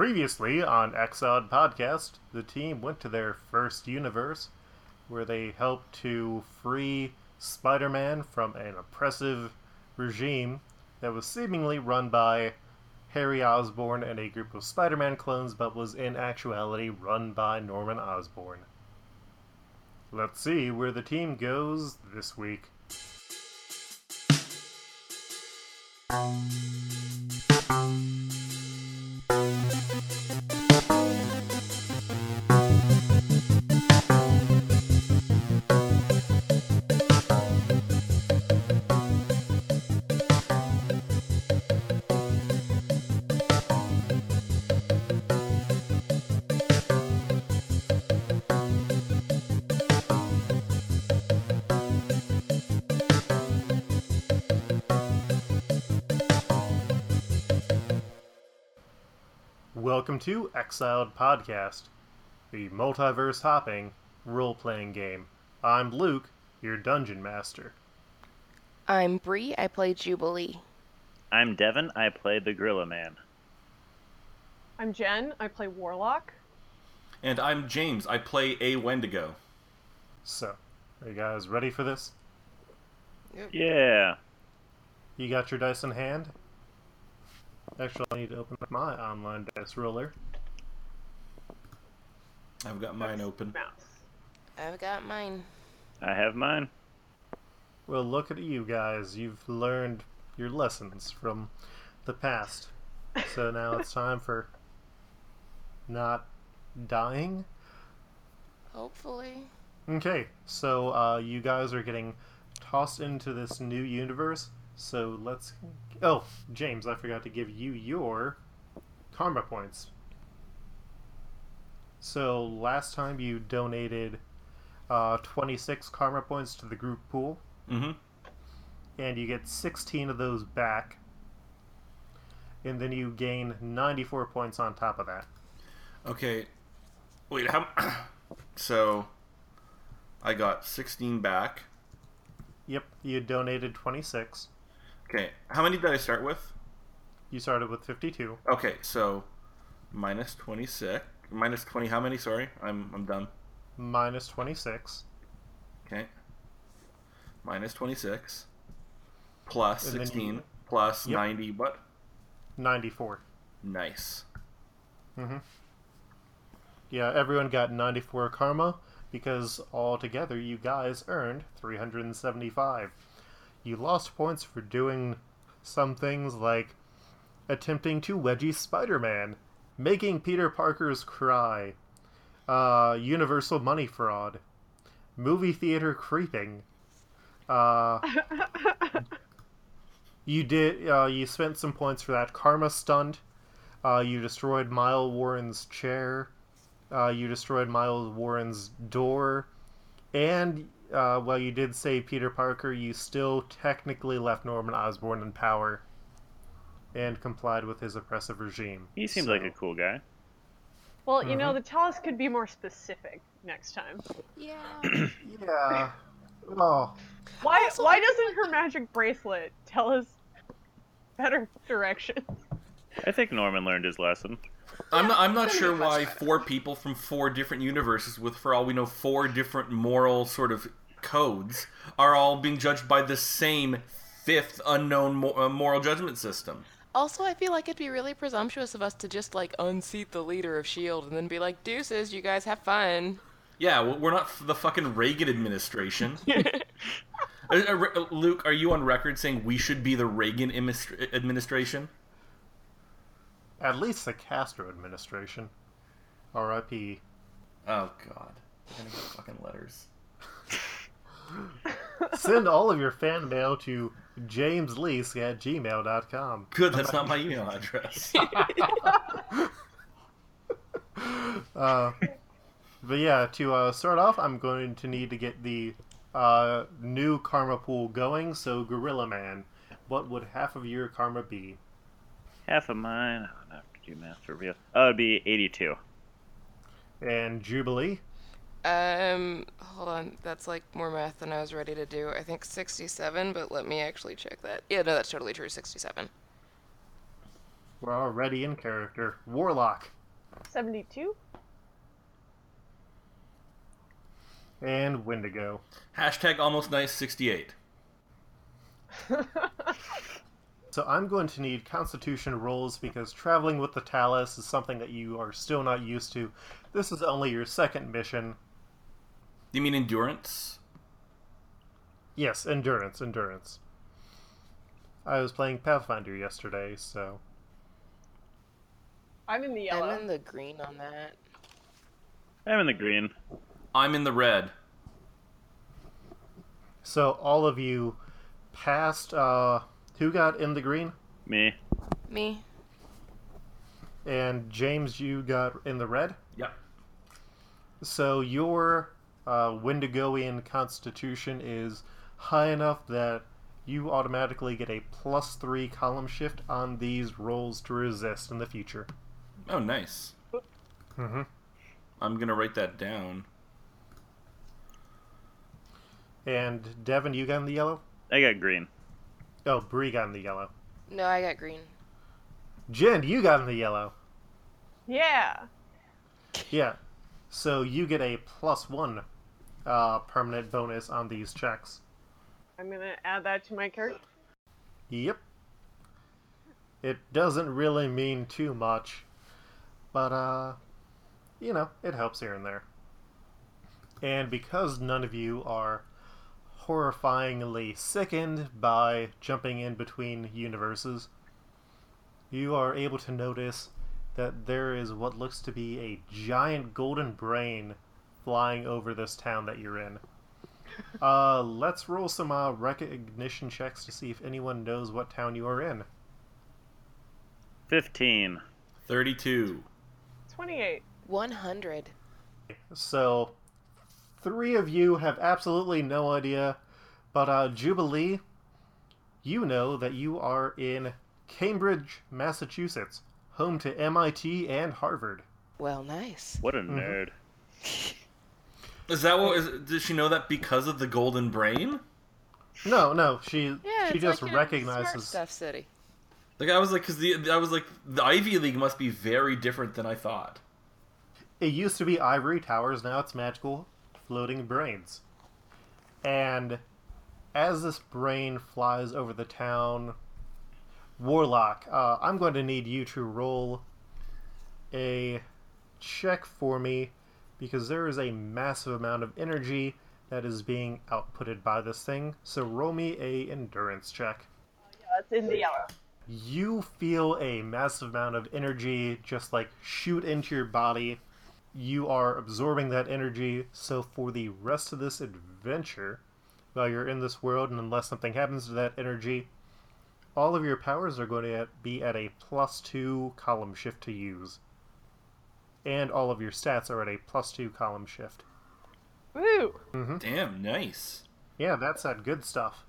Previously on Exiled Podcast, the team went to their first universe where they helped to free Spider Man from an oppressive regime that was seemingly run by Harry Osborn and a group of Spider Man clones, but was in actuality run by Norman Osborn. Let's see where the team goes this week. Welcome to Exiled Podcast, the multiverse hopping role playing game. I'm Luke, your dungeon master. I'm Bree. I play Jubilee. I'm Devin. I play the Gorilla Man. I'm Jen. I play Warlock. And I'm James. I play a Wendigo. So, are you guys ready for this? Yeah. You got your dice in hand? Actually, I need to open up my online dice roller. I've got mine open. I've got mine. I have mine. Well, look at you guys. You've learned your lessons from the past. So now it's time for not dying. Hopefully. Okay, so uh, you guys are getting tossed into this new universe. So let's. Oh, James, I forgot to give you your karma points. So last time you donated uh, 26 karma points to the group pool, Mm-hmm. and you get 16 of those back. And then you gain 94 points on top of that. Okay. Wait, how. so. I got 16 back. Yep, you donated 26. Okay, how many did I start with? You started with 52. Okay, so. Minus 26. Minus 20, how many? Sorry, I'm, I'm done. minus 26. Okay. Minus 26. Plus 16. you- Plus Yep. 90, what? 94. Nice. Mm-hmm. Yeah, everyone got 94 karma because altogether you guys earned 375. You lost points for doing some things like attempting to wedgie Spider-Man, making Peter Parker's cry, uh, universal money fraud, movie theater creeping. Uh, you did. Uh, you spent some points for that karma stunt. Uh, you destroyed Miles Warren's chair. Uh, you destroyed Miles Warren's door. And uh, while you did save Peter Parker, you still technically left Norman Osborn in power and complied with his oppressive regime. He seems So- like a cool guy. Well, you know, the tell could be more specific next time. Yeah. Yeah. Oh. Why? Also, why doesn't her magic bracelet tell us better directions? I think Norman learned his lesson. I'm not, I'm not sure why better. four people from four different universes, with for all we know four different moral sort of codes, are all being judged by the same fifth unknown uh, moral judgment system. also, I feel like it'd be really presumptuous of us to just like unseat the leader of Shield and then be like, "Deuces, you guys have fun." Yeah, we're not the fucking Reagan administration. Uh, uh, Re- Luke, are you on record saying we should be the Reagan administration? At least the Castro administration. R.I.P. Oh God, we're gonna get fucking letters. Send all of your fan mail to jameslease at gmail.com. Good, that's not my email address. Uh, but yeah, to uh, start off, I'm going to need to get the uh, new karma pool going. So, Gorilla Man, what would half of your karma be? Half of mine. I don't have to do math for real. Oh, it'd be 82. And Jubilee? Um, hold on. That's like more math than I was ready to do. I think 67, but let me actually check that. Yeah, no, that's totally true. 67. We're already in character. Warlock. 72? And Wendigo. Hashtag almost nice 68. So I'm going to need constitution rolls because traveling with the Tallus is something that you are still not used to. This is only your second mission. You mean endurance? Yes, endurance, endurance. I was playing Pathfinder yesterday, so I'm in the yellow. I'm in the green on that. I'm in the green. I'm in the red. so all of you passed uh who got in the green? Me. Me. And James you got in the red? Yep. So your uh, Wendigoian constitution is high enough that you automatically get a plus three column shift on these rolls to resist in the future. Oh, nice. Mm-hmm. I'm gonna write that down. And Devin, you got in the yellow? I got green. Oh, Bree got in the yellow. No, I got green. Jen, you got in the yellow. Yeah. Yeah. So you get a plus one uh, permanent bonus on these checks. I'm gonna add that to my character. Yep. It doesn't really mean too much, but uh, you know, it helps here and there. And because none of you are horrifyingly sickened by jumping in between universes, you are able to notice that there is what looks to be a giant golden brain flying over this town that you're in. Uh, let's roll some uh, recognition checks to see if anyone knows what town you are in. 15. 32. 28. 100. So, three of you have absolutely no idea, but uh, Jubilee, you know that you are in Cambridge, Massachusetts, home to MIT and Harvard. Well, nice. What a Mhm. nerd. Is that what? Is, does she know that because of the golden brain? No, no, she Yeah, she it's just like your Smart recognizes. stuff city. Like I was like, because the I was like, the Ivy League must be very different than I thought. It used to be ivory towers, now it's magical floating brains. And as this brain flies over the town, Warlock, uh, I'm going to need you to roll a check for me because there is a massive amount of energy that is being outputted by this thing. So roll me a endurance check. Yeah, that's in the yellow. You feel a massive amount of energy just like shoot into your body. You are absorbing that energy, so for the rest of this adventure, while you're in this world, and unless something happens to that energy, all of your powers are going to be at a plus two column shift to use. And all of your stats are at a plus two column shift. Woo! Damn, nice. Yeah, that's that good stuff.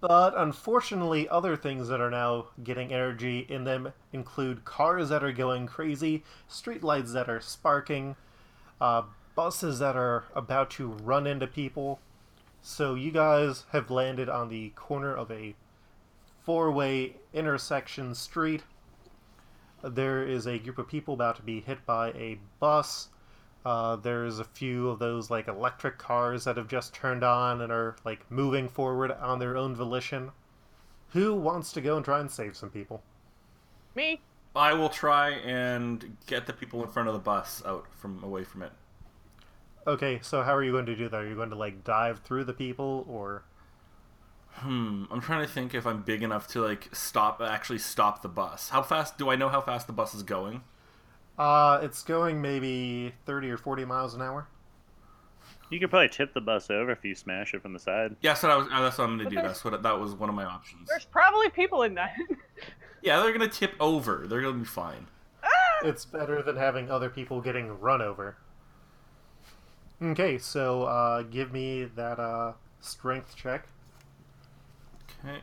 But unfortunately, other things that are now getting energy in them include cars that are going crazy, streetlights that are sparking, uh, buses that are about to run into people. So you guys have landed on the corner of a four-way intersection street. There is a group of people about to be hit by a bus. Uh, there's a few of those like electric cars that have just turned on and are like moving forward on their own volition. Who wants to go and try and save some people? Me? I will try and get the people in front of the bus out from away from it. Okay, so how are you going to do that? Are you going to like dive through the people or Hmm. I'm trying to think if I'm big enough to like stop, actually stop the bus. How fast do I know how fast the bus is going? uh it's going maybe 30 or 40 miles an hour? You could probably tip the bus over if you smash it from the side. Yeah, so that was, uh, that's what I'm gonna do. That's what that was one of my options. There's probably people in that. Yeah, they're gonna tip over. They're gonna be fine. It's better than having other people getting run over. Okay, so uh give me that uh strength check. Okay.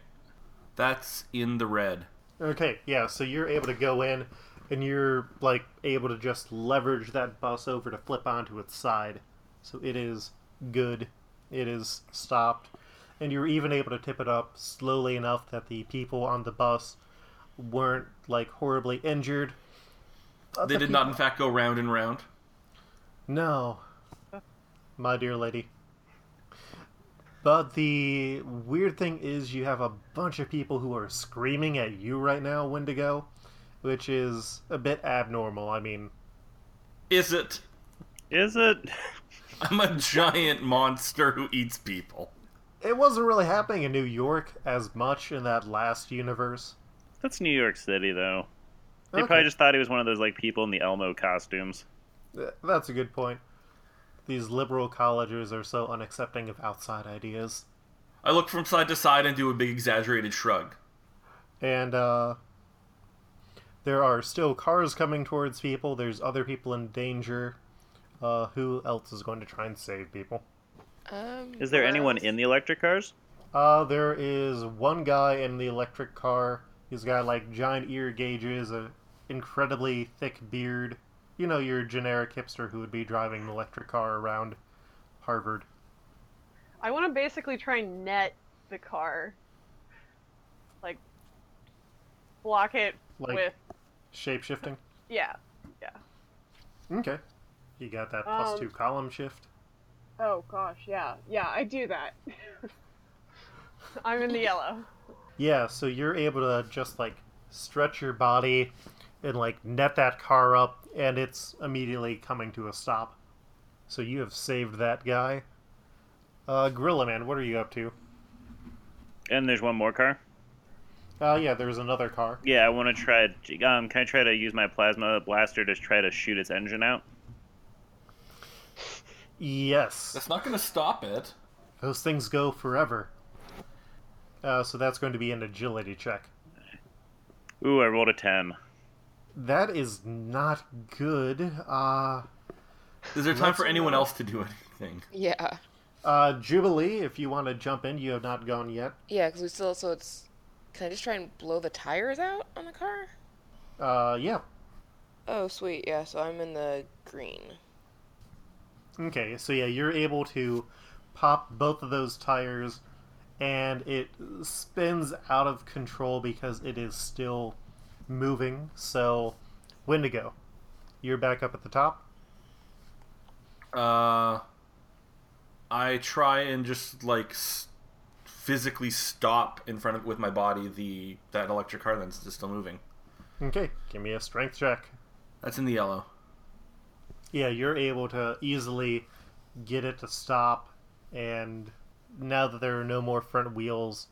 That's in the red. Okay, yeah, so you're able to go in and you're like able to just leverage that bus over to flip onto its side. So it is good. It is stopped. And you're even able to tip it up slowly enough that the people on the bus weren't like horribly injured. But They the did not, in fact, go round and round. No, my dear lady. But the weird thing is, you have a bunch of people who are screaming at you right now, Wendigo, which is a bit abnormal. I mean, Is it? Is it? I'm a giant monster who eats people. it wasn't really happening in New York as much in that last universe. That's New York City, though. They Okay. probably just thought he was one of those like people in the Elmo costumes. That's a good point. These liberal colleges are so unaccepting of outside ideas. I look from side to side and do a big exaggerated shrug. And uh there are still cars coming towards people. There's other people in danger. Uh who else is going to try and save people? Um, Is there where anyone in the electric cars? Uh there is one guy in the electric car. He's got like giant ear gauges, a incredibly thick beard. You know, your generic hipster who would be driving an electric car around Harvard. I want to basically try and net the car. Like, block it Like- with. Shape shifting. Yeah. Yeah. Okay. You got that plus Um, two column shift. Oh gosh, yeah. Yeah, I do that. I'm in the yellow. Yeah, so you're able to just like stretch your body and like net that car up, and it's immediately coming to a stop. So you have saved that guy. Uh, Gorilla Man, what are you up to? And there's one more car. Uh, yeah, there's another car. Yeah, I want to try. Um, can I try to use my plasma blaster to try to shoot its engine out? Yes, That's not going to stop it. those things go forever. Uh, so that's going to be an agility check. Ooh, I rolled a ten. That is not good. Uh, Is there time for anyone go. else to do anything? Yeah, uh, Jubilee, if you want to jump in, you have not gone yet. yeah, because we still. So it's. Can I just try and blow the tires out on the car? Uh, yeah. Oh, sweet. Yeah, so I'm in the green. Okay, so yeah, you're able to pop both of those tires, and it spins out of control because it is still moving. So, Wendigo, you're back up at the top. Uh, I try and just like s- physically stop in front of with my body the that electric car that's just still moving. Okay, give me a strength check. That's in the yellow. Yeah, you're able to easily get it to stop, and now that there are no more front wheels,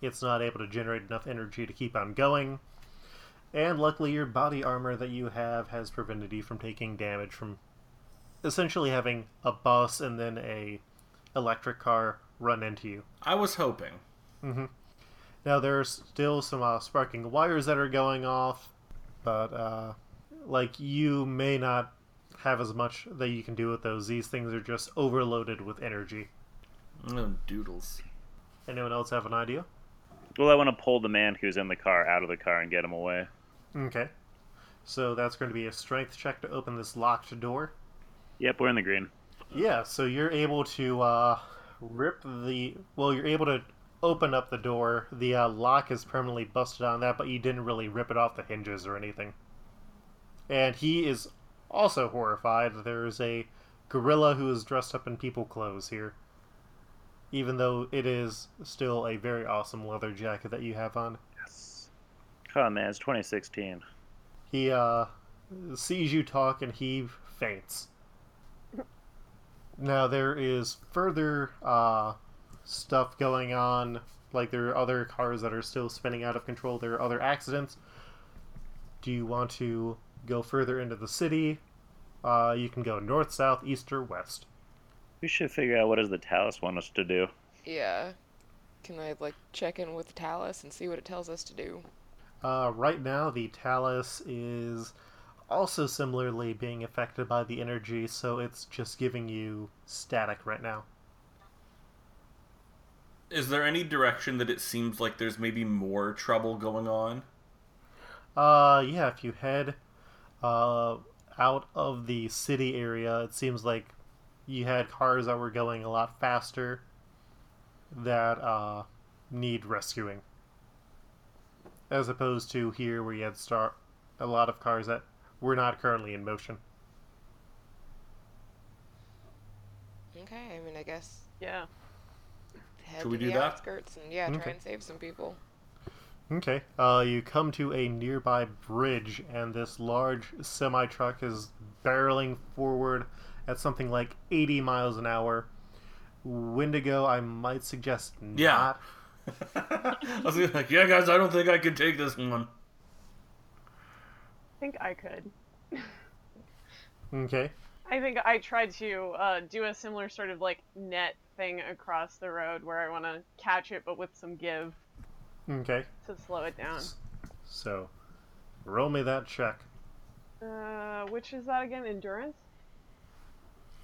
it's not able to generate enough energy to keep on going. And luckily, your body armor that you have has prevented you from taking damage from essentially having a bus and then a electric car run into you. I was hoping. hmm Now there's still some uh, sparking wires that are going off, but uh, like you may not have as much that you can do with those. These things are just overloaded with energy. Oh, doodles. Anyone else have an idea? Well, I want to pull the man who's in the car out of the car and get him away. Okay. So that's going to be a strength check to open this locked door. Yep, we're in the green. Yeah, so you're able to uh, rip the. Well, you're able to open up the door. The uh, lock is permanently busted on that, but you didn't really rip it off the hinges or anything. And he is also horrified. There's a gorilla who is dressed up in people clothes here. Even though it is still a very awesome leather jacket that you have on. Yes. Oh man, it's 2016. He uh, sees you talk and he faints. Now there is further uh, stuff going on. Like there are other cars that are still spinning out of control. There are other accidents. Do you want to go further into the city? Uh, you can go north, south, east, or west. We should figure out what does the Tallus want us to do. Yeah. Can I like check in with Tallus and see what it tells us to do? Uh, right now, the Tallus is also similarly being affected by the energy, so it's just giving you static right now. Is there any direction that it seems like there's maybe more trouble going on? Uh, yeah, if you head uh, out of the city area, it seems like you had cars that were going a lot faster that uh, need rescuing. As opposed to here where you had start a lot of cars that were not currently in motion. Okay, I mean, I guess Yeah. head Should we to do the that? outskirts and yeah, Okay. try and save some people. Okay. Uh, you come to a nearby bridge, and this large semi truck is barreling forward at something like 80 miles an hour. Wendigo, I might suggest not. Yeah. I was like, yeah, guys, I don't think I could take this one. I think I could. Okay. I think I tried to uh, do a similar sort of like net thing across the road where I want to catch it, but with some give Okay. to slow it down. So, roll me that check. Uh, which is that again? Endurance?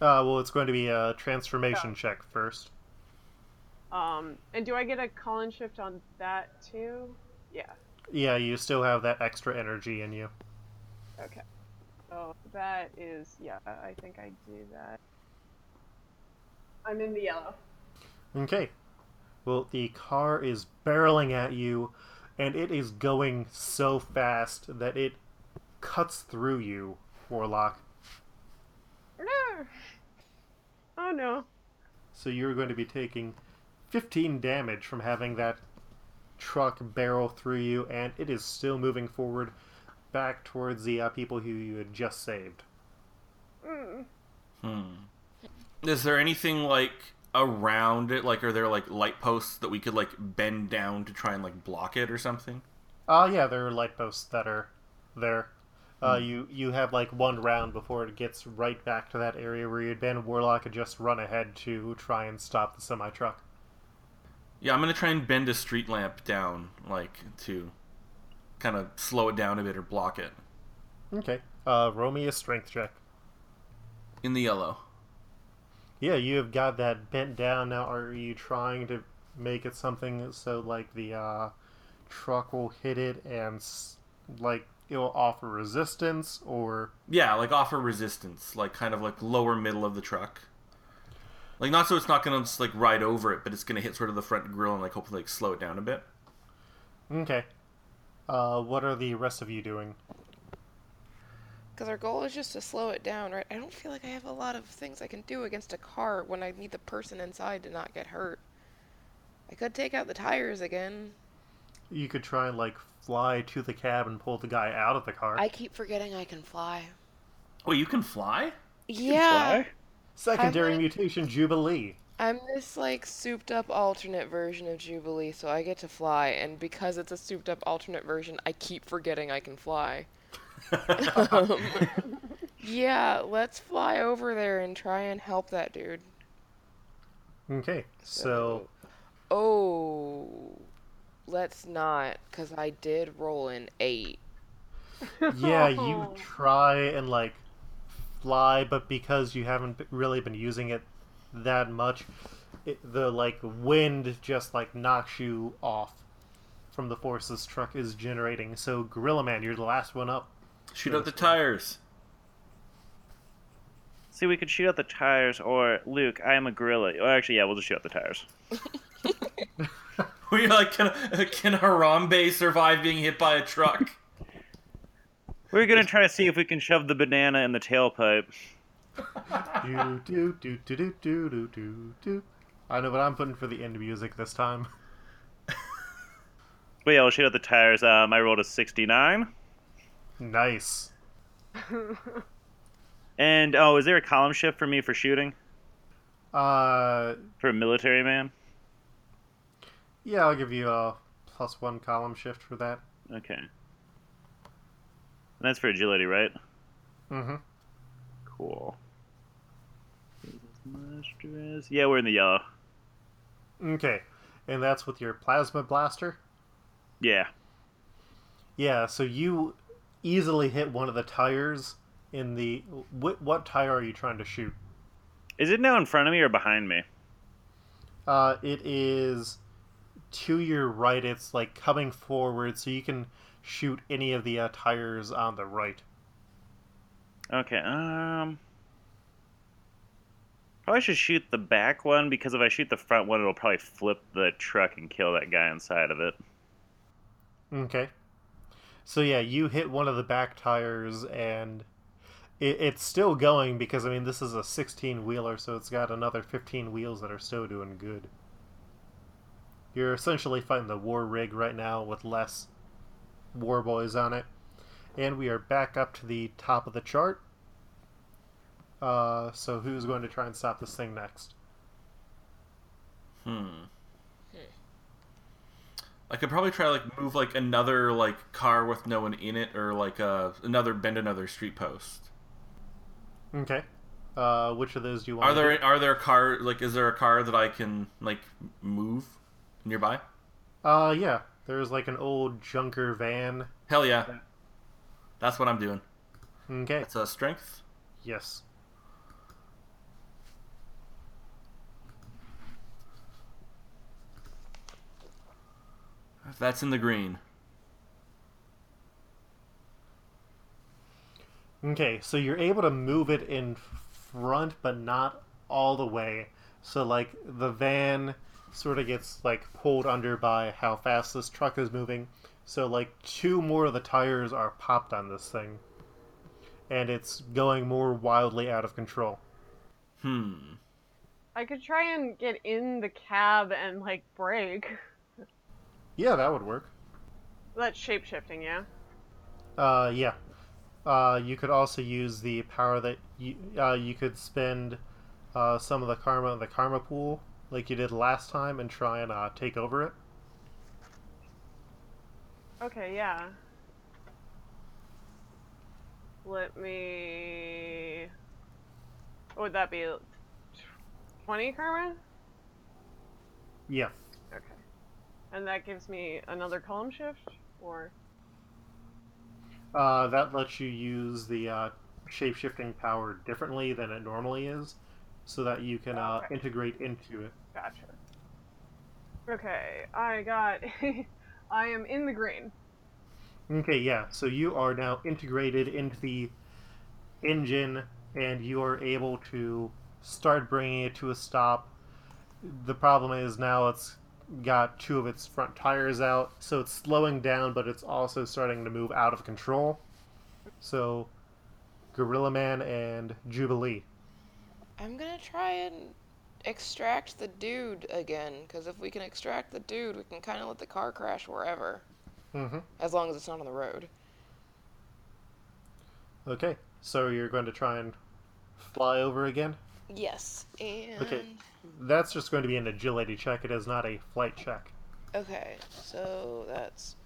Uh, well, it's going to be a transformation Oh. check first. Um, and do I get a column shift on that too? Yeah. Yeah, you still have that extra energy in you. Okay. So that is yeah. I think I do that. I'm in the yellow. Okay. Well, the car is barreling at you, and it is going so fast that it cuts through you, Warlock. No. Oh no. So you're going to be taking 15 damage from having that truck barrel through you, and it is still moving forward back towards the uh, people who you had just saved. Mm. Hmm. Is there anything like around it? Like, are there like light posts that we could like bend down to try and like block it or something? Uh, yeah, there are light posts that are there. Uh, you you have like one round before it gets right back to that area where you'd been. Warlock could just run ahead to try and stop the semi truck. Yeah, I'm gonna try and bend a street lamp down, like to kind of slow it down a bit or block it. Okay. Uh, roll me a strength check. In the yellow. Yeah, you have got that bent down now. Are you trying to make it something so like the uh, truck will hit it and like it will offer resistance, or Yeah, like offer resistance, like kind of like lower middle of the truck. Like not so it's not gonna just like ride over it, but it's gonna hit sort of the front grill and like hopefully like slow it down a bit. okay. Uh, what are the rest of you doing? Because our goal is just to slow it down, right? I don't feel like I have a lot of things I can do against a car when I need the person inside to not get hurt. I could take out the tires again. You could try and like fly to the cab and pull the guy out of the car. I keep forgetting I can fly. Oh, you can fly? Yeah. Secondary I'm mutation Jubilee. I'm this like souped up alternate version of Jubilee, so I get to fly, and because it's a souped up alternate version, I keep forgetting I can fly. um, yeah, let's fly over there and try and help that dude. Okay, so Oh, let's not, because I did roll an 8. yeah, you try and like fly, but because you haven't really been using it that much, it, the like wind just like knocks you off from the force this truck is generating. So Gorilla Man, you're the last one up. Shoot out the tires. See, we could shoot out the tires, or Luke, I am a gorilla. Oh, actually, yeah, we'll just shoot out the tires. Were you like, can, uh, can Harambe survive being hit by a truck? We're gonna try to see if we can shove the banana in the tailpipe. do do do do do do do do do. I know what I'm putting for the end music this time. But yeah, we'll shoot out the tires. Um, I rolled a 69. Nice. And oh, is there a column shift for me for shooting Uh, for a military man? yeah, I'll give you a plus one column shift for that. Okay. And that's for agility, right? Mm-hmm. Cool. Yeah, we're in the yellow. Okay, and that's with your plasma blaster. Yeah. Yeah, so you easily hit one of the tires in the. What, what tire are you trying to shoot? Is it now in front of me or behind me? Uh, it is to your right. It's like coming forward, so you can shoot any of the uh, tires on the right. Okay. Um. Probably should shoot the back one because if I shoot the front one, it'll probably flip the truck and kill that guy inside of it. Okay. So yeah, you hit one of the back tires and it, it's still going because I mean this is a 16 wheeler, so it's got another 15 wheels that are still doing good. You're essentially fighting the war rig right now with less war boys on it, and we are back up to the top of the chart. Uh, so who's going to try and stop this thing next? Hmm. I could probably try like move like another like car with no one in it, or like uh another bend another street post. Okay. Uh, which of those do you want? Are to there do? are there car like is there a car that I can like move nearby? Uh, yeah. There's like an old junker van. Hell yeah. That's what I'm doing. Okay. It's a strength. Yes. That's in the green. Okay, so you're able to move it in front, but not all the way. So like the van sort of gets like pulled under by how fast this truck is moving. So like two more of the tires are popped on this thing, and it's going more wildly out of control. Hmm. I could try and get in the cab and like brake. Yeah, that would work. That's shape shifting, yeah. Uh, yeah. Uh, you could also use the power that you uh, you could spend uh, some of the karma in the karma pool like you did last time and try and uh, take over it. Okay, yeah. Let me. What would that be? 20 karma? Yeah. Okay. And that gives me another column shift? Or. Uh, that lets you use the uh, shape-shifting power differently than it normally is, so that you can uh, Okay. integrate into it. Gotcha. Okay, I got. I am in the green. Okay, yeah. So you are now integrated into the engine, and you are able to start bringing it to a stop. The problem is now it's got two of its front tires out, so it's slowing down, but it's also starting to move out of control. So, Gorilla Man and Jubilee. I'm gonna try and extract the dude again, because if we can extract the dude, we can kind of let the car crash wherever, Mm-hmm. as long as it's not on the road. Okay, so you're going to try and fly over again? Yes, and Okay. That's just going to be an agility check. It is not a flight check. okay, so that's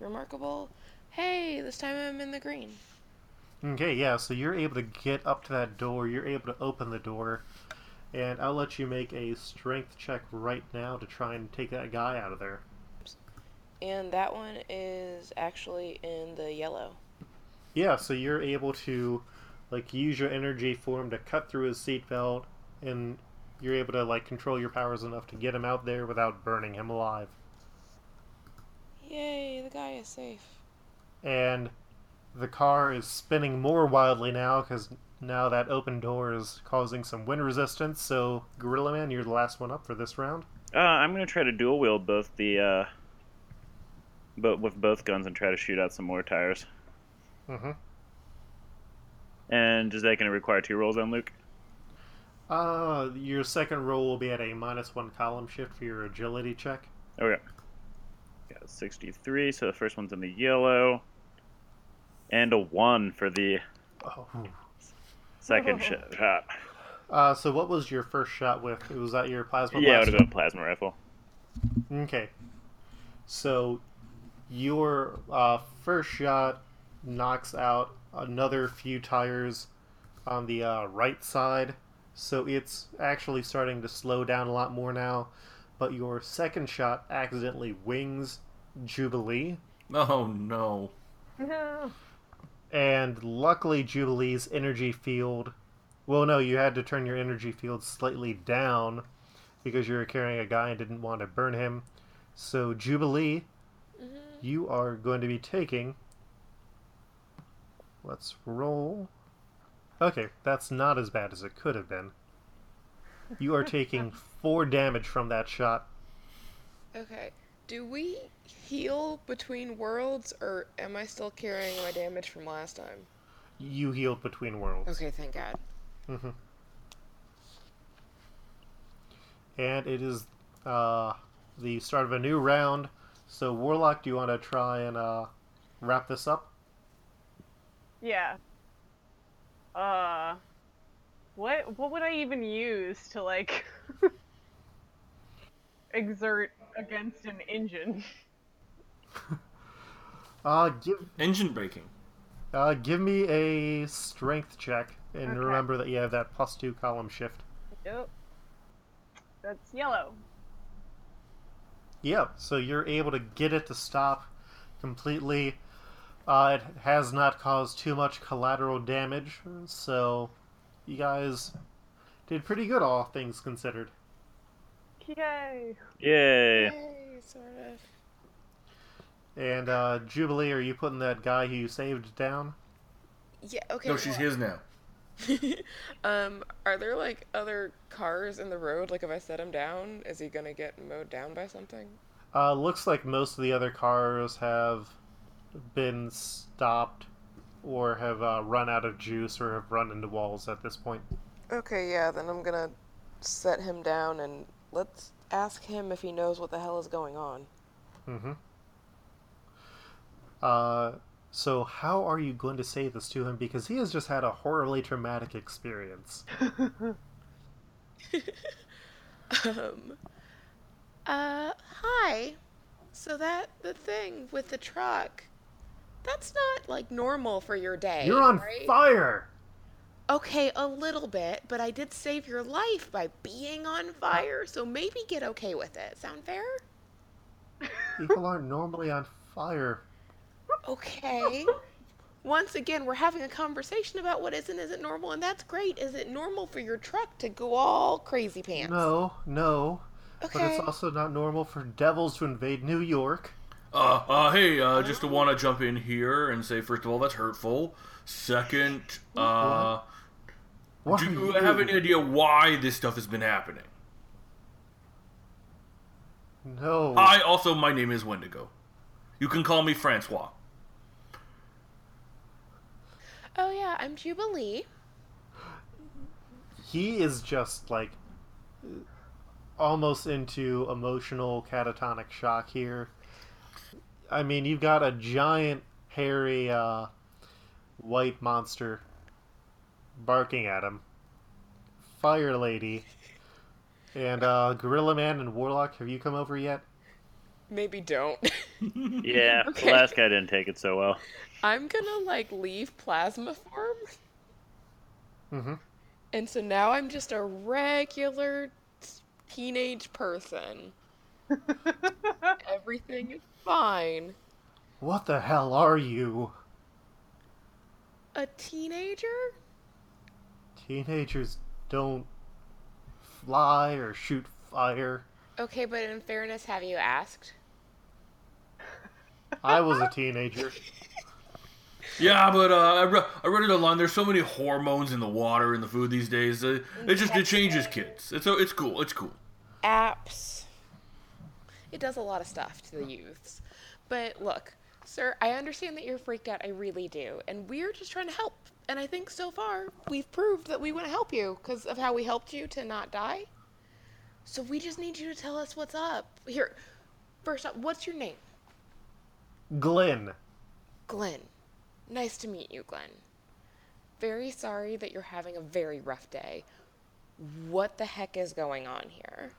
remarkable. Hey, this time I'm in the green. Okay, yeah, so you're able to get up to that door, you're able to open the door, and I'll let you make a strength check right now to try and take that guy out of there. And that one is actually in the yellow. Yeah, so you're able to like use your energy for him to cut through his seatbelt and you're able to like control your powers enough to get him out there without burning him alive. Yay, the guy is safe. And the car is spinning more wildly now because now that open door is causing some wind resistance. So, Gorilla Man, you're the last one up for this round. Uh, I'm gonna try to dual wield both the, uh, but with both guns and try to shoot out some more tires. Mm-hmm. And is that gonna require two rolls on Luke? Uh, your second roll will be at a minus one column shift for your agility check. Okay. Got 63, so the first one's in the yellow. And a 1 for the Oh. second sh- shot. Uh, so what was your first shot with? Was that your plasma Yeah, it would have been a plasma rifle. Okay. So your uh, first shot knocks out another few tires on the uh, right side. So it's actually starting to slow down a lot more now. But your second shot accidentally wings Jubilee. Oh no. No. And luckily, Jubilee's energy field. Well, no, you had to turn your energy field slightly down because you were carrying a guy and didn't want to burn him. So, Jubilee, Mhm. you are going to be taking. Let's roll. Okay, that's not as bad as it could have been. You are taking four damage from that shot. Okay. Do we heal between worlds, or am I still carrying my damage from last time? You healed between worlds. Okay, thank God. hmm And it is uh, the start of a new round. So, Warlock, do you want to try and uh, wrap this up? Yeah. Uh, what what would I even use to like exert against an engine? Uh, give Engine braking. uh, give me a strength check, and Okay. remember that you have that plus two column shift. Yep. That's yellow. Yep. So you're able to get it to stop completely. Uh, it has not caused too much collateral damage, so you guys did pretty good, all things considered. Yay! Yay! Yay, sort of. And uh, Jubilee, are you putting that guy who you saved down? Yeah. Okay. No, she's his now. um, are there like other cars in the road? Like, if I set him down, is he gonna get mowed down by something? Uh, looks like most of the other cars have been stopped or have uh, run out of juice or have run into walls at this point. Okay, yeah. Then I'm gonna set him down and let's ask him if he knows what the hell is going on. Mm-hmm. Uh, so how are you going to say this to him? Because he has just had a horribly traumatic experience. Um. Uh, hi. So that the thing with the truck, that's not like normal for your day. You're on right? fire! Okay, a little bit, but I did save your life by being on fire, so maybe get okay with it. Sound fair? People aren't normally on fire. Okay. Once again, we're having a conversation about what is and isn't normal, and that's great. Is it normal for your truck to go all crazy pants? No, no. Okay. But it's also not normal for devils to invade New York. Uh, uh, hey, uh, just to want to jump in here and say, first of all, that's hurtful. Second, uh, What do are you have any idea why this stuff has been happening? No. Hi, also, my name is Wendigo. You can call me Francois. Oh yeah, I'm Jubilee. he is just like almost into emotional catatonic shock here. I mean, you've got a giant, hairy, uh, white monster barking at him. Fire Lady. And, uh, Gorilla Man and Warlock, have you come over yet? Maybe don't. Yeah, Okay. the last guy didn't take it so well. I'm gonna like leave plasma form, Mm-hmm. and so now I'm just a regular teenage person. Everything is fine. What the hell are you? A teenager? Teenagers don't fly or shoot fire. Okay, but in fairness, have you asked? I was a teenager. Yeah, but uh, I, re- I read it online. There's so many hormones in the water and the food these days. Uh, it just it changes kids. It's it's cool. It's cool. apps. It does a lot of stuff to the youths. But look, sir, I understand that you're freaked out. I really do. And we're just trying to help. And I think so far we've proved that we want to help you because of how we helped you to not die. So we just need you to tell us what's up. Here, first up, what's your name? Glenn. Glenn. Nice to meet you, Glenn. Very sorry that you're having a very rough day. What the heck is going on here?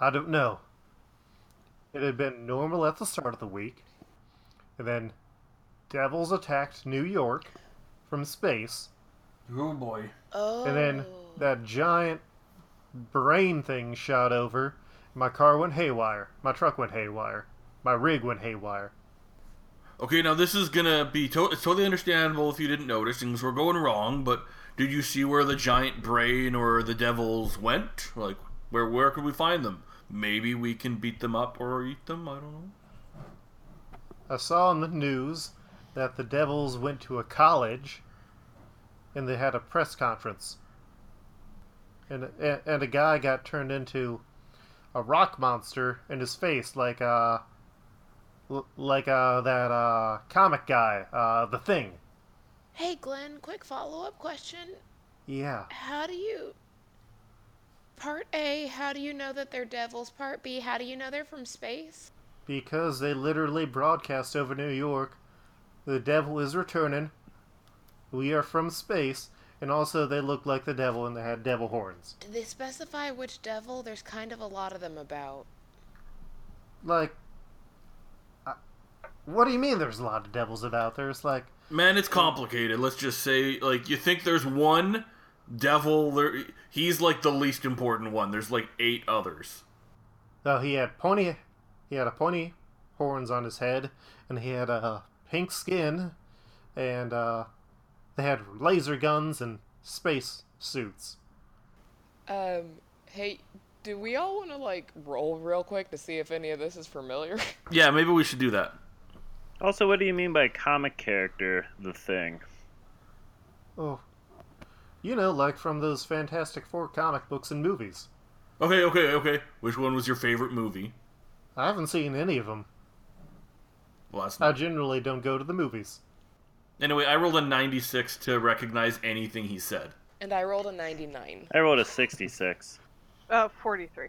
I don't know. It had been normal at the start of the week, and then devils attacked New York from space, Oh boy. Oh. and then that giant brain thing shot over. My car went haywire. My truck went haywire. My rig went haywire. Okay, now this is gonna be to- it's totally understandable if you didn't notice things were going wrong. But did you see where the giant brain or the devils went? Like, where where could we find them? Maybe we can beat them up or eat them. I don't know. I saw in the news that the devils went to a college, and they had a press conference, and and, and a guy got turned into a rock monster in his face, like uh, like uh that uh comic guy, uh, the Thing. Hey, Glenn, quick follow up question. Yeah. How do you. Part A, how do you know that they're devils? Part B, how do you know they're from space? Because they literally broadcast over New York. The devil is returning. We are from space. And also, they look like the devil and they had devil horns. Did they specify which devil? There's kind of a lot of them about. Like. I, what do you mean there's a lot of devils about? There's like. Man, it's complicated. Let's just say, like, you think there's one devil. There, he's like the least important one. There's like eight others. Oh, he had pony. He had a pony horns on his head, and he had a pink skin, and uh, they had laser guns and space suits. Um, hey, do we all want to, like, roll real quick to see if any of this is familiar? Yeah, maybe we should do that. Also, what do you mean by comic character, the thing? Oh, you know, like from those Fantastic Four comic books and movies. Okay, okay, okay. Which one was your favorite movie? I haven't seen any of them. Well, that's I generally don't go to the movies. Anyway, I rolled a 96 to recognize anything he said. and I rolled a 99. I rolled a 66. Uh, 43.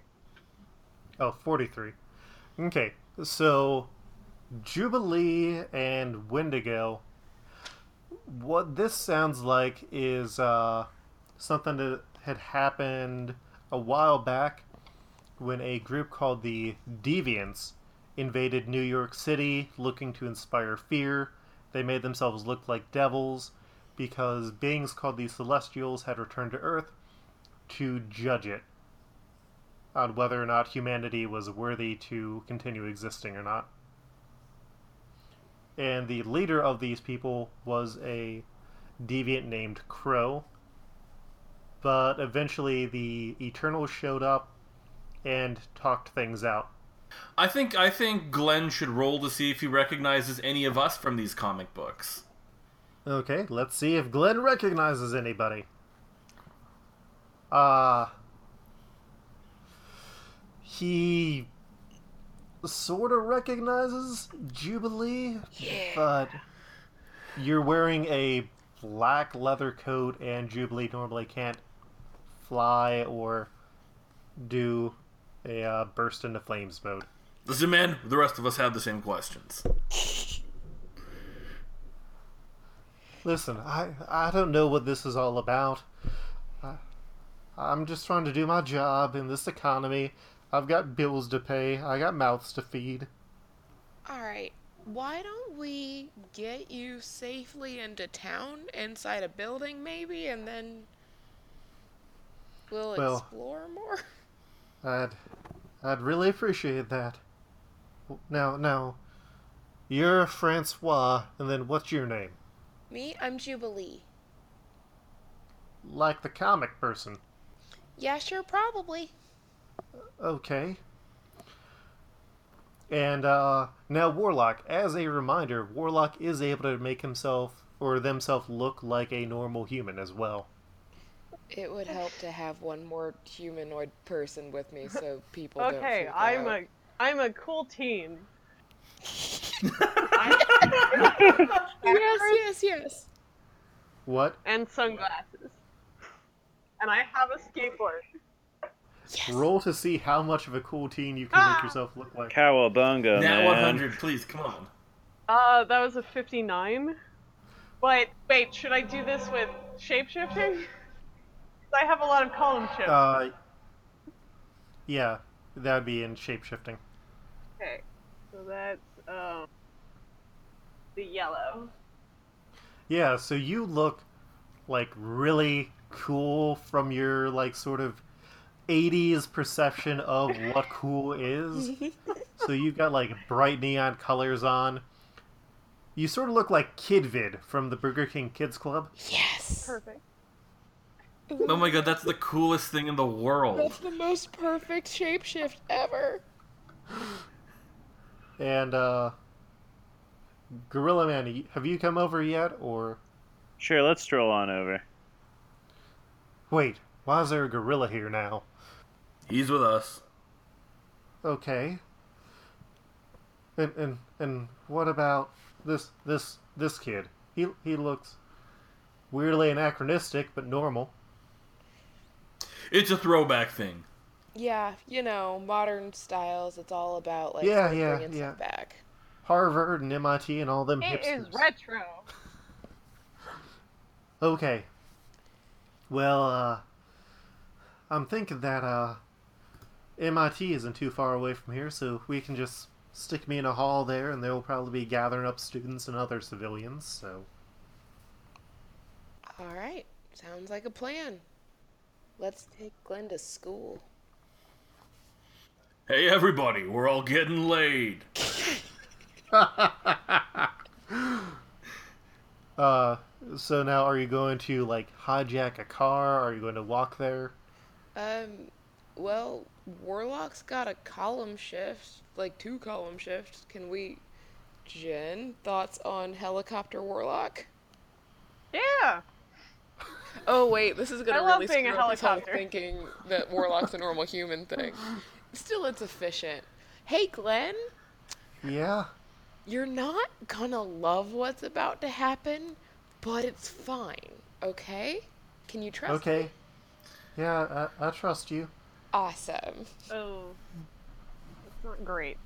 Oh, 43. Okay, so Jubilee and Wendigo. What this sounds like is uh, something that had happened a while back when a group called the Deviants invaded New York City looking to inspire fear. They made themselves look like devils because beings called the Celestials had returned to Earth to judge it on whether or not humanity was worthy to continue existing or not. And the leader of these people was a deviant named Kro. But eventually the Eternals showed up and talked things out. I think I think Glenn should roll to see if he recognizes any of us from these comic books. Okay, let's see if Glenn recognizes anybody. Uh he sort of recognizes Jubilee, Yeah. but you're wearing a black leather coat and Jubilee normally can't fly or do a uh, burst into flames mode. Listen, man, the rest of us have the same questions. Listen, I I don't know what this is all about. I, I'm just trying to do my job in this economy. I've got bills to pay. I got mouths to feed. Alright, why don't we get you safely into town, inside a building maybe, and then we'll Well- explore more? I'd I'd really appreciate that. Now now, you're Francois, and then what's your name? Me? I'm Jubilee. Like the comic person. Yeah, sure, probably. Okay. And uh, now Warlock, as a reminder, Warlock is able to make himself or themselves look like a normal human as well. It would help to have one more humanoid person with me so people don't Okay, I'm out. a I'm a cool teen. Yes, yes, yes. What? and sunglasses. And I have a skateboard. Yes. Roll to see how much of a cool teen you can make Ah! yourself look like. Cowabunga, Nat man. 100, please, come on. Uh, that was a 59. But wait, should I do this with shapeshifting? 'Cause I have a lot of column shifts. Uh, yeah, that'd be in shapeshifting. okay, so that's um the yellow. Yeah, so you look like really cool from your like sort of 80s perception of what cool is. so you've got like bright neon colors on. You sort of look like Kid Vid from the Burger King Kids Club. Yes. Perfect. Oh my god, that's the coolest thing in the world. That's the most perfect shapeshift ever. And uh Gorilla Man, have you come over yet or Sure, let's stroll on over. wait, why is there a gorilla here now? He's with us. okay. And and and what about this this this kid? He he looks weirdly anachronistic but normal. It's a throwback thing. Yeah, you know, modern styles. It's all about like Yeah, yeah, bringing yeah. stuff back. Harvard and MIT and all them It hipsters. is retro. Okay. Well, uh, I'm thinking that uh, MIT isn't too far away from here, so we can just stick me in a hall there, and they'll probably be gathering up students and other civilians. So All right, sounds like a plan. Let's take Glenn to school. Hey, everybody, we're all getting laid. Uh, so now are you going to like hijack a car? Are you going to walk there? Um, well, Warlock's got a column shift, like two column shifts. Can we, Jen, thoughts on helicopter Warlock? Yeah. Oh wait, this is gonna I love really being a screw up his whole helicopter. thinking that Warlock's a normal human thing. Still, it's efficient. Hey, Glenn, Yeah. you're not gonna love what's about to happen, but it's fine. Okay? Can you trust me? Okay. Yeah, I, I trust you. Awesome. Oh. It's not great.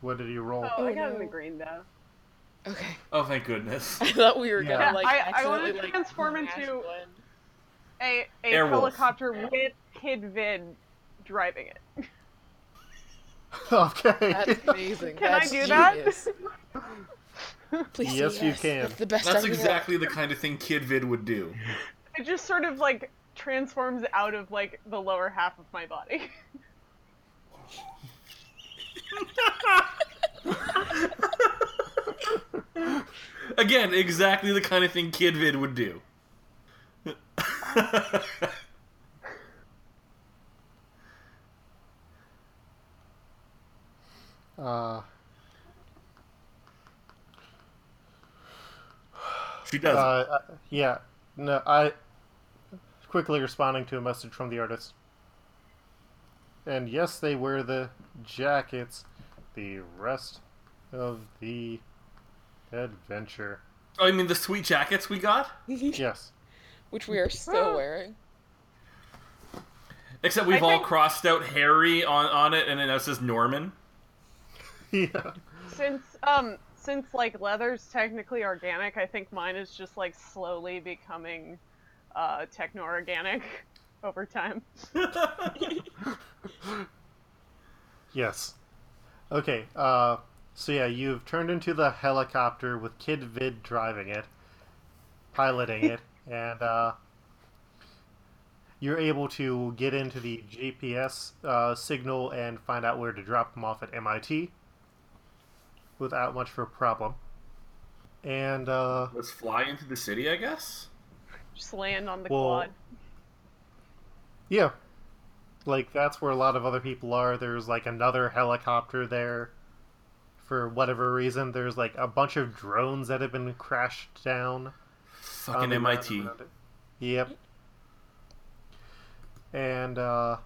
What did you roll? Oh, Oh, I got no. in the green though. Okay. Oh, thank goodness. I thought we were Yeah. gonna like I- I wanna accidentally like transform into- A a Airwolf. helicopter with Kid Vid driving it. okay. That's amazing. Can I That's do that? Please say Yes, you can. That's the best That's exactly the kind of thing Kid Vid would do. It just sort of like transforms out of like the lower half of my body. Again, exactly the kind of thing Kid Vid would do. Uh, she does. uh, yeah. No, I quickly responding to a message from the artist. And yes, they wear the jackets the rest of the adventure. oh, I mean the sweet jackets we got? Yes. Which we are still wearing. Except we've I all think- crossed out Harry on, on it, and then it says Norman. yeah. since um since like leather's technically organic, I think mine is just like slowly becoming uh techno organic over time. Yes. Okay, uh, so yeah, you've turned into the helicopter with Kid Vid driving it, piloting it, and uh, you're able to get into the GPS uh, signal and find out where to drop them off at MIT without much of a problem. And uh, Let's fly into the city, I guess. Just land on the Well- quad. yeah, like that's where a lot of other people are. There's like another helicopter there. For whatever reason, there's like a bunch of drones that have been crashed down. Fucking on the ground MIT. Yep. And uh,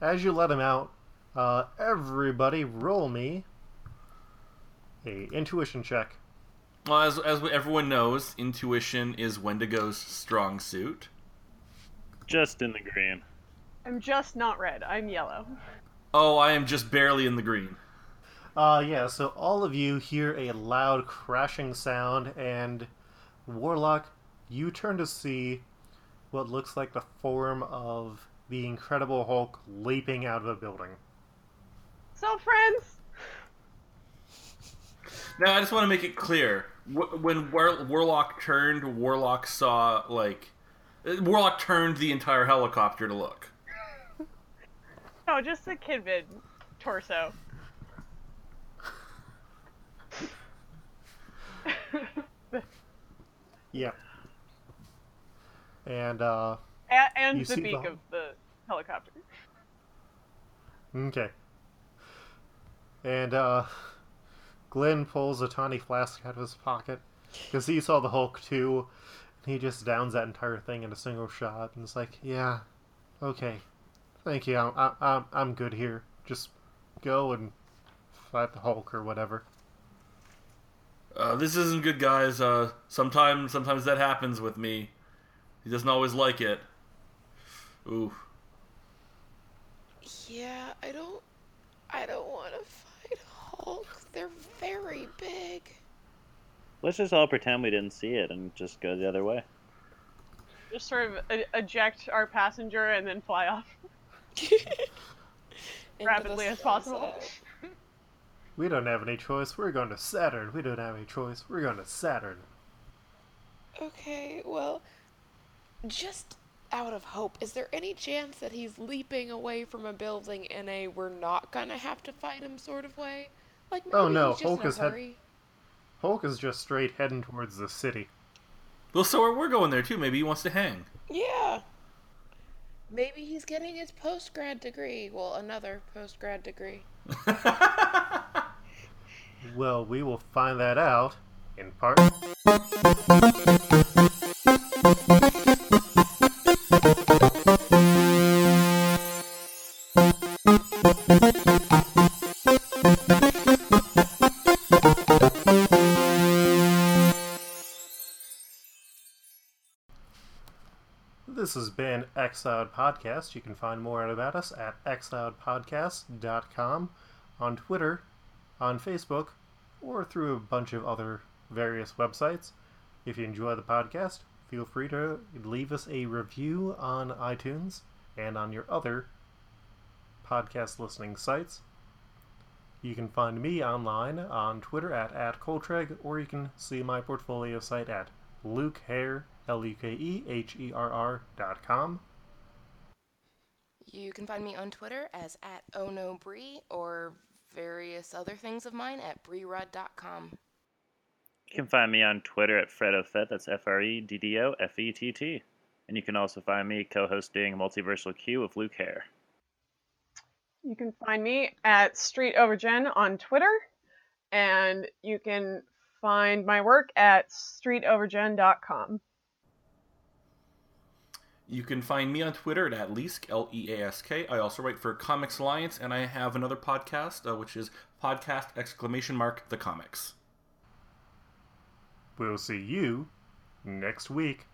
as you let him out, uh, everybody roll me a intuition check. Well, as as everyone knows, intuition is Wendigo's strong suit. Just in the green. I'm just not red. I'm yellow. Oh, I am just barely in the green. Uh, yeah, so all of you hear a loud crashing sound, and Warlock, you turn to see what looks like the form of the Incredible Hulk leaping out of a building. So friends, Now, I just want to make it clear: when War- Warlock turned, Warlock saw like uh, Warlock turned the entire helicopter to look. no, just the Kid Vid torso. Yep. And, uh, A- and the beak the- of the helicopter. Okay. And uh Glenn pulls a tiny flask out of his pocket because he saw the Hulk too. And he just downs that entire thing in a single shot and it's like, yeah, okay, Thank you. I'm, I'm- I'm good here. Just go and fight the Hulk or whatever. Uh, this isn't good, guys. Uh, sometimes, sometimes that happens with me. He doesn't always like it. Ooh. Yeah, I don't. I don't want to fight Hulk. They're very big. Let's just all pretend we didn't see it and just go the other way. Just sort of e- eject our passenger and then fly off. Rapidly as possible. sunset. We don't have any choice. We're going to Saturn. We don't have any choice. We're going to Saturn. Okay, well, just out of hope, is there any chance that he's leaping away from a building in a we're not gonna have to fight him sort of way? Like oh, maybe Oh, no, he's just Hulk in a is head- Hulk is just straight heading towards the city. Well, so are we're going there too. Maybe he wants to hang. Yeah. Maybe he's getting his post grad degree. Well, another post grad degree. Well, we will find that out in part. This has been Xcloud Podcast. You can find more about us at xcloudpodcast.com, on Twitter, on Facebook, or through a bunch of other various websites. If you enjoy the podcast, feel free to leave us a review on iTunes and on your other podcast listening sites. You can find me online on Twitter at, at Coltreg, or you can see my portfolio site at lukeherr, L-U-K-E-H-E-R-R dot com. You can find me on Twitter as at OhNoBree or various other things of mine at breerud.com. You can find me on Twitter at FreddoFett, that's F R E D D O F E T T. And you can also find me co hosting Multiversal Q with Luke Herr. You can find me at Street Overgen on Twitter, and you can find my work at streetovergen.com. You can find me on Twitter at Leask, L E A S K. I also write for Comics Alliance, and I have another podcast, uh, which is podcast exclamation mark the comics. We'll see you next week.